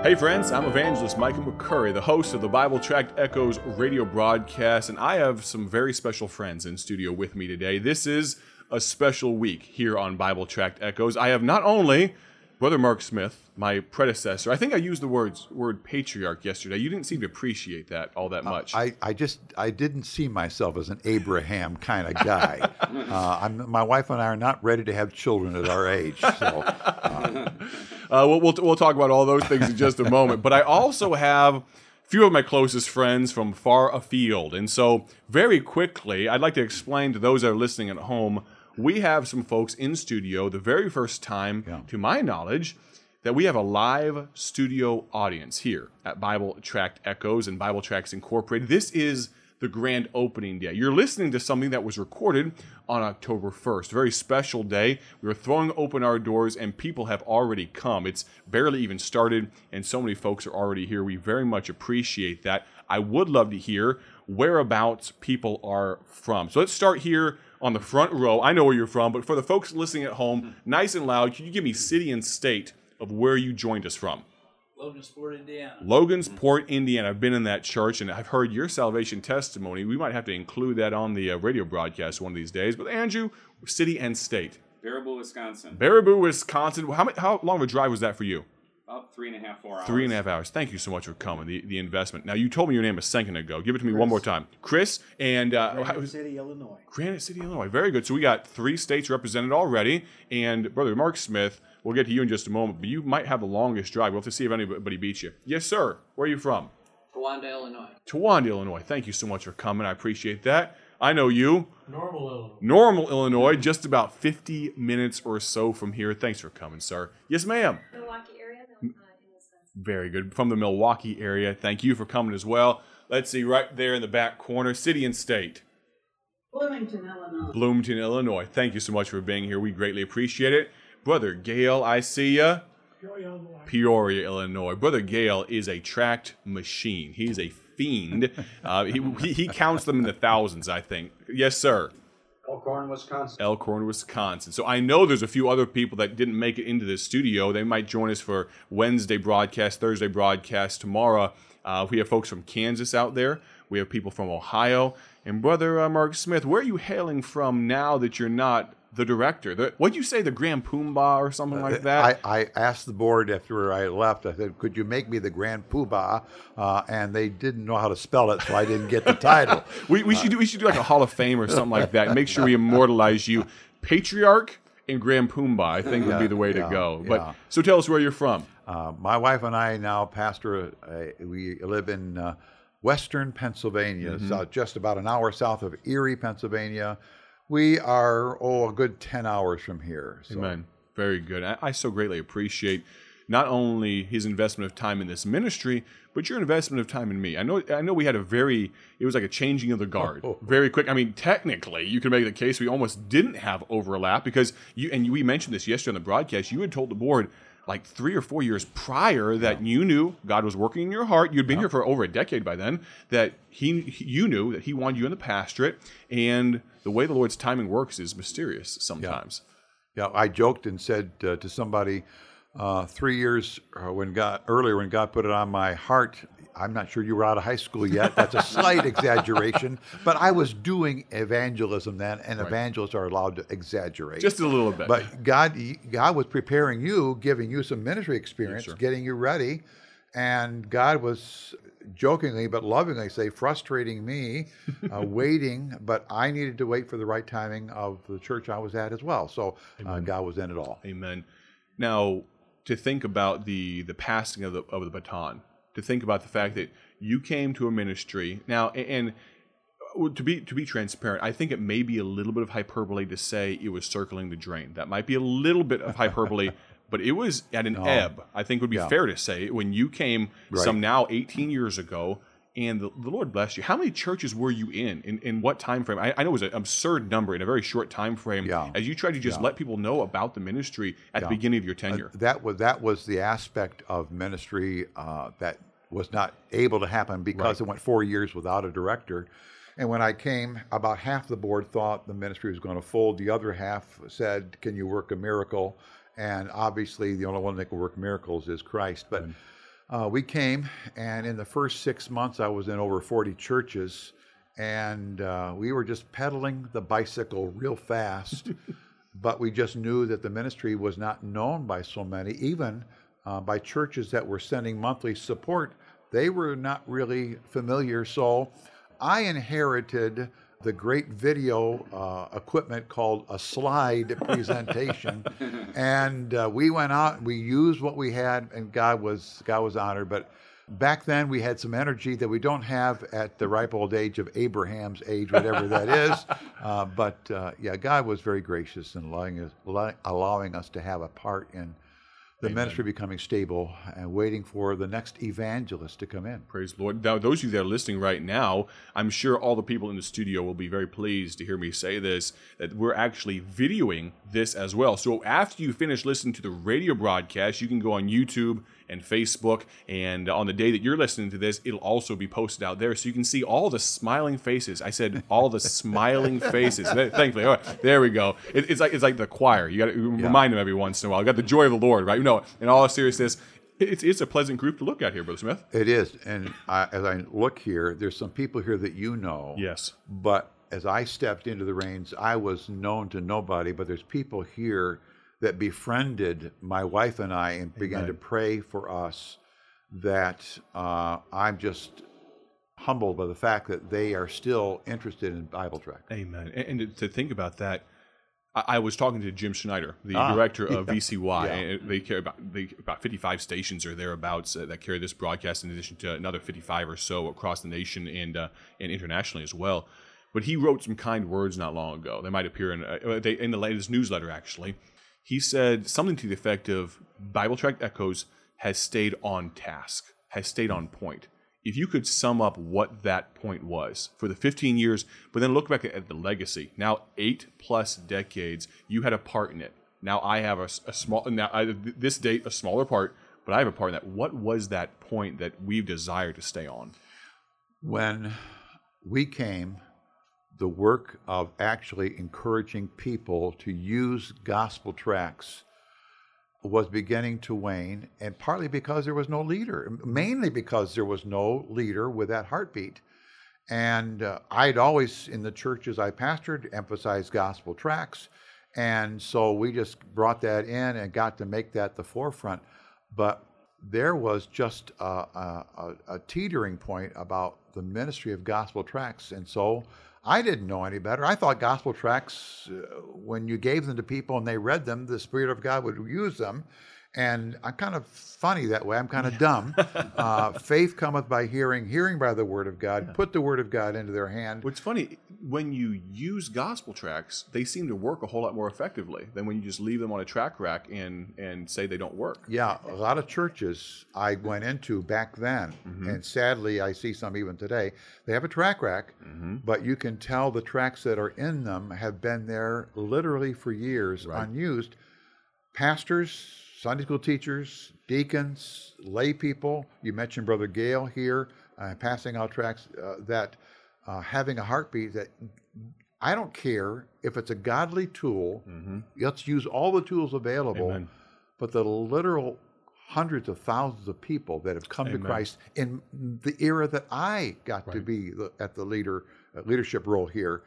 Hey friends, I'm evangelist Michael McCurry, the host of the Bible Tract Echoes radio broadcast, and I have some very special friends in studio with me today. This is a special week here on Bible Tract Echoes. I have not only Brother Mark Smith, my predecessor. I think I used the words word patriarch yesterday. You didn't seem to appreciate that all that much. I, I just I didn't see myself as an Abraham kind of guy. uh, I'm, my wife and I are not ready to have children at our age. So, uh, Uh, we'll, we'll, we'll talk about all those things in just a moment. But I also have a few of my closest friends from far afield. And so, very quickly, I'd like to explain to those that are listening at home we have some folks in studio, the very first time, Yeah. to my knowledge, that we have a live studio audience here at Bible Tract Echoes and Bible Tracts Incorporated. This is the grand opening day. You're listening to something that was recorded on October 1st, a very special day. We are throwing open our doors and people have already come. It's barely even started and so many folks are already here. We very much appreciate that. I would love to hear whereabouts people are from. So let's start here on the front row. I know where you're from, but for the folks listening at home, nice and loud, can you give me city and state of where you joined us from? Logansport, Indiana. Logansport, Indiana. I've been in that church and I've heard your salvation testimony. We might have to include that on the uh, radio broadcast one of these days. But Andrew, city and state. Baraboo, Wisconsin. Baraboo, Wisconsin. How, many, how long of a drive was that for you? About three and a half, four hours. Three and a half hours. Thank you so much for coming. The, the investment. Now you told me your name a second ago. Give it to me one more time, Chris. And uh, how- Granite City, Illinois. Granite City, Illinois. Very good. So we got three states represented already. And brother Mark Smith, we'll get to you in just a moment, but you might have the longest drive. We'll have to see if anybody beats you. Yes, sir. Where are you from? Towanda, Illinois. Towanda, Illinois. Thank you so much for coming. I appreciate that. I know you. Normal Illinois. Normal, Illinois, just about 50 minutes or so from here. Thanks for coming, sir. Yes, ma'am. Milwaukee area, no, uh, in Wisconsin. Very good. From the Milwaukee area. Thank you for coming as well. Let's see, right there in the back corner, city and state. Bloomington, Illinois. Bloomington, Illinois. Thank you so much for being here. We greatly appreciate it. Brother Gail, I see ya. Peoria, Illinois. Peoria, Illinois. Brother Gale is a tracked machine. He's a fiend. Uh, he, he, he counts them in the thousands, I think. Yes, sir. Elkhorn, Wisconsin. Elkhorn, Wisconsin. So I know there's a few other people that didn't make it into this studio. They might join us for Wednesday broadcast, Thursday broadcast tomorrow. Uh, we have folks from Kansas out there. We have people from Ohio. And brother uh, Mark Smith, where are you hailing from now that you're not the director? The, what'd you say, the Grand Poobah or something like that? I, I asked the board after I left. I said, "Could you make me the Grand Poobah?" Uh, and they didn't know how to spell it, so I didn't get the title. we, we should do we should do like a Hall of Fame or something like that. Make sure we immortalize you, patriarch and Grand Poobah. I think would be the way to go. But yeah. so tell us where you're from. Uh, my wife and I now pastor. Uh, we live in uh, Western Pennsylvania, Mm-hmm. so just about an hour south of Erie, Pennsylvania. We are oh a good ten hours from here. So. Amen. Very good. I, I so greatly appreciate not only his investment of time in this ministry, but your investment of time in me. I know I know we had a very it was like a changing of the guard. Very quick. I mean, technically, you can make the case we almost didn't have overlap because you and we mentioned this yesterday on the broadcast. You had told the board like three or four years prior that you knew God was working in your heart. You'd been here for over a decade by then. That he, you knew that He wanted you in the pastorate, and the way the Lord's timing works is mysterious sometimes. Yeah, I joked and said uh, to somebody uh, three years uh, when God earlier when God put it on my heart. I'm not sure you were out of high school yet. That's a slight exaggeration, but I was doing evangelism then, and evangelists are allowed to exaggerate. Just a little bit. But God, God was preparing you, giving you some ministry experience, getting you ready, and God was jokingly but lovingly say frustrating me, uh, waiting. But I needed to wait for the right timing of the church I was at as well. So uh, God was in it all. Amen. Now, to think about the the passing of the of the baton, to think about the fact that you came to a ministry now, and, uh, to be to be transparent, I think it may be a little bit of hyperbole to say it was circling the drain. That might be a little bit of hyperbole. But it was at an ebb. I think would be Yeah. fair to say when you came Right. some now 18 years ago, and the, the Lord blessed you. How many churches were you in? In, in what time frame? I, I know it was an absurd number in a very short time frame. Yeah. As you tried to just Yeah. let people know about the ministry at the beginning of your tenure. That was that was the aspect of ministry uh, that was not able to happen because it went four years without a director. And when I came, about half the board thought the ministry was going to fold. The other half said, "Can you work a miracle?" And obviously, the only one that can work miracles is Christ. But Uh, we came, and in the first six months, I was in over 40 churches, and uh, we were just pedaling the bicycle real fast. but we just knew that the ministry was not known by so many, even uh, by churches that were sending monthly support. They were not really familiar. So I inherited the great video uh, equipment called a slide presentation, and uh, we went out. We used what we had, and God was God was honored. But back then, we had some energy that we don't have at the ripe old age of Abraham's age, whatever that is. Uh, but uh, yeah, God was very gracious in allowing us allowing us to have a part in the ministry becoming stable and waiting for the next evangelist to come in. Praise the Lord. Now, those of you that are listening right now, I'm sure all the people in the studio will be very pleased to hear me say this that we're actually videoing this as well. So, after you finish listening to the radio broadcast, you can go on YouTube and Facebook. And on the day that you're listening to this, it'll also be posted out there. So you can see all the smiling faces. I said all the smiling faces. Thankfully, all right, there we go. It, it's like it's like the choir. You got to remind them every once in a while. got the joy of the Lord, right? You know, in all seriousness, it's, it's a pleasant group to look at here, Brother Smith. It is, and I, as I look here, there's some people here that you know. Yes. But as I stepped into the reins, I was known to nobody. But there's people here that befriended my wife and I and began to pray for us. That uh, I'm just humbled by the fact that they are still interested in Bible track. Amen. And, and to think about that, I, I was talking to Jim Schneider, the Ah, director of yeah. VCY. Yeah. And they carry about they, about 55 stations or thereabouts uh, that carry this broadcast, in addition to another 55 or so across the nation and uh, and internationally as well. But he wrote some kind words not long ago. They might appear in uh, they, in the latest newsletter. Actually, he said something to the effect of Bible Tract Echoes has stayed on task, has stayed on point if you could sum up what that point was for the 15 years, but then look back at the legacy. Now, eight plus decades, you had a part in it. Now I have a small, now I, this date a smaller part, but I have a part in that. What was that point that we've desired to stay on? when we came, the work of actually encouraging people to use gospel tracts was beginning to wane, and partly because there was no leader, mainly because there was no leader with that heartbeat. And uh, I'd always, in the churches I pastored, emphasized gospel tracts. And so we just brought that in and got to make that the forefront. But there was just a, a, a, teetering point about the ministry of gospel tracts. And so I didn't know any better. I thought gospel tracts, uh, when you gave them to people and they read them, the Spirit of God would use them. And I'm kind of funny that way. I'm kind of dumb. Uh, faith cometh by hearing, hearing by the word of God. Put the word of God into their hand. What's funny, when you use gospel tracts, they seem to work a whole lot more effectively than when you just leave them on a tract rack and, and say they don't work. Yeah, a lot of churches I went into back then, and sadly I see some even today. They have a tract rack, but you can tell the tracks that are in them have been there literally for years, unused. Pastors, Sunday school teachers, deacons, lay people. You mentioned Brother Gale here, uh, passing out tracks uh, that uh, having a heartbeat that I don't care if it's a godly tool. Let's use all the tools available. Amen. But the literal hundreds of thousands of people that have come to Christ in the era that I got to be the, at the leader uh, leadership role here,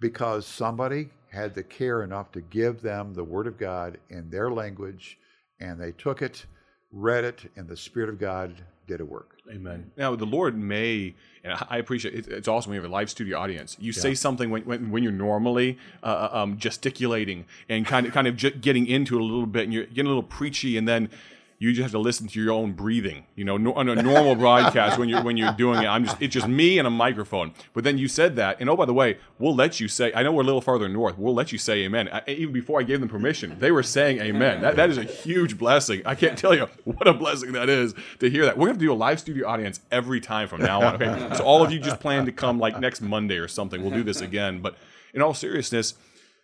because somebody had the care enough to give them the Word of God in their language, and they took it, read it, and the Spirit of God did a work. Amen. Now the Lord may, and I- appreciate it. It's awesome when you have a live studio audience. You say something when, when, when you're normally uh, um, gesticulating and kind of kind of j- getting into it a little bit, and you're getting a little preachy, and then you just have to listen to your own breathing. You know, no, on a normal broadcast when you're when you're doing it, I'm just it's just me and a microphone. But then you said that, and oh by the way, we'll let you say. I know we're a little farther north. We'll let you say Amen. I, even before I gave them permission, they were saying Amen. That that is a huge blessing. I can't tell you what a blessing that is to hear that. We're gonna have to do a live studio audience every time from now on. Okay, so all of you just plan to come like next Monday or something. We'll do this again. But in all seriousness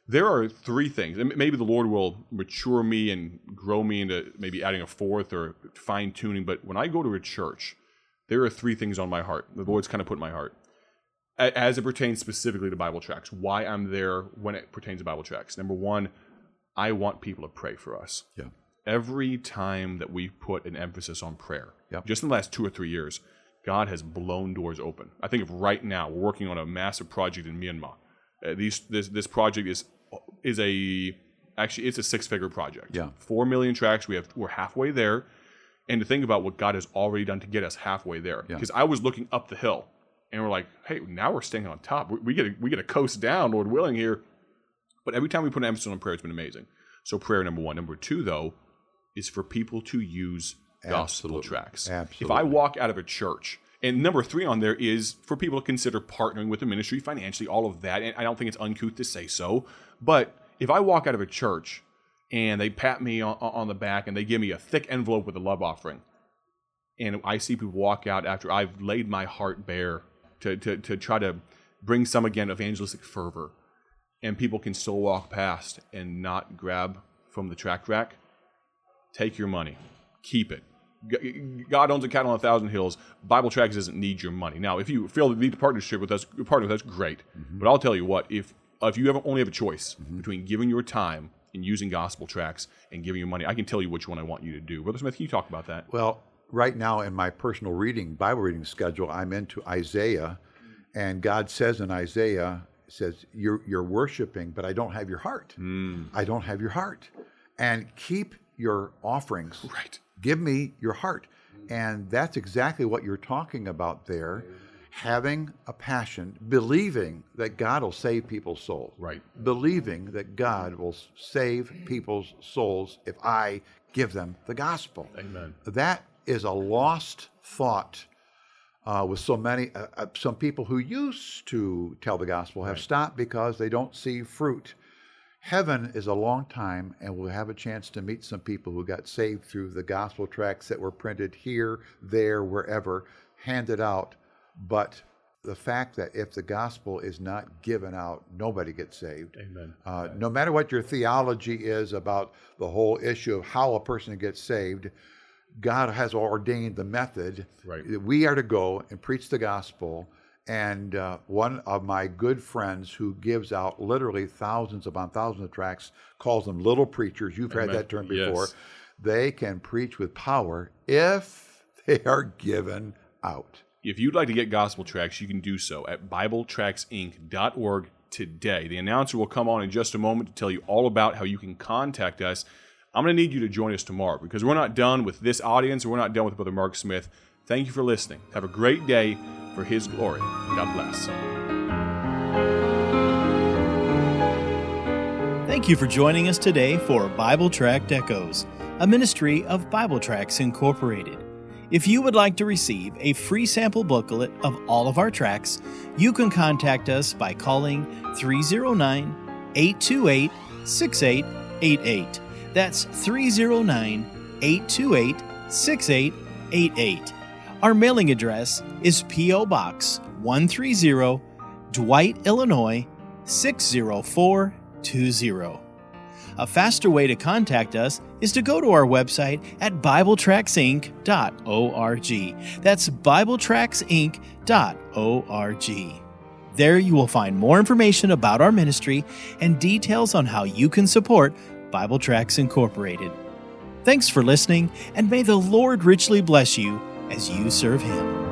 there are three things. and Maybe the Lord will mature me and grow me into maybe adding a fourth or fine tuning. But when I go to a church, there are three things on my heart. The Lord's kind of put in my heart as it pertains specifically to Bible tracts. Why I'm there when it pertains to Bible tracts. Number one, I want people to pray for us. Yeah. every time that we put an emphasis on prayer, Yep. just in the last two or three years, God has blown doors open. I think of right now, we're working on a massive project in Myanmar. Uh, these this this project is is a actually it's a six figure project. Yeah. four million tracks. We have we're halfway there, and to think about what God has already done to get us halfway there. Yeah. Because I was looking up the hill, and we're like, hey, now we're staying on top. We, we get a, we get a coast down, Lord willing here. But every time we put an emphasis on prayer, it's been amazing. So prayer number one. Number two, though, is for people to use gospel Absolutely. tracks. If I walk out of a church, and number three on there is for people to consider partnering with the ministry financially, all of that. And I don't think it's uncouth to say so. But if I walk out of a church and they pat me on, on the back and they give me a thick envelope with a love offering, and I see people walk out after I've laid my heart bare to, to, to try to bring some again evangelistic fervor, and people can still walk past and not grab from the tract rack, take your money, keep it. God owns a cattle on a thousand hills. Bible Tracts doesn't need your money. Now, if you feel the need to partnership with us, partner with us, great. Mm-hmm. But I'll tell you what: if if you ever only have a choice mm-hmm. between giving your time and using gospel tracts and giving your money, I can tell you which one I want you to do. Brother Smith, can you talk about that? Well, right now in my personal reading, Bible reading schedule, I'm into Isaiah, and God says in Isaiah, says, You're you're worshiping, but I don't have your heart. Hmm. I don't have your heart. And keep your offerings. Right. Give me your heart. And that's exactly what you're talking about there. Having a passion, believing that God will save people's souls. Right. Believing that God will save people's souls if I give them the gospel. Amen. That is a lost thought uh, with so many, uh, uh, some people who used to tell the gospel have stopped because they don't see fruit. Heaven is a long time, and we'll have a chance to meet some people who got saved through the gospel tracts that were printed here, there, wherever, handed out. But the fact that if the gospel is not given out, nobody gets saved. Amen. Uh, no matter what your theology is about the whole issue of how a person gets saved, God has ordained the method. Right. We are to go and preach the gospel. And uh, one of my good friends who gives out literally thousands upon thousands of tracts calls them little preachers. You've heard that term before. Yes. They can preach with power if they are given out. If you'd like to get gospel tracts, you can do so at BibleTractsInc.org today. The announcer will come on in just a moment to tell you all about how you can contact us. I'm going to need you to join us tomorrow because we're not done with this audience we're not done with Brother Mark Smith. Thank you for listening. Have a great day for His glory. God bless. Thank you for joining us today for Bible Tract Echoes, a ministry of Bible Tracts Incorporated. If you would like to receive a free sample booklet of all of our tracks, you can contact us by calling 309 828 6888. That's 309 828 6888. Our mailing address is P.O. Box 130, Dwight, Illinois 60420. A faster way to contact us is to go to our website at BibleTractsInc.org. That's BibleTractsInc.org. There you will find more information about our ministry and details on how you can support Bible Tracts Incorporated. Thanks for listening, and may the Lord richly bless you as you serve Him.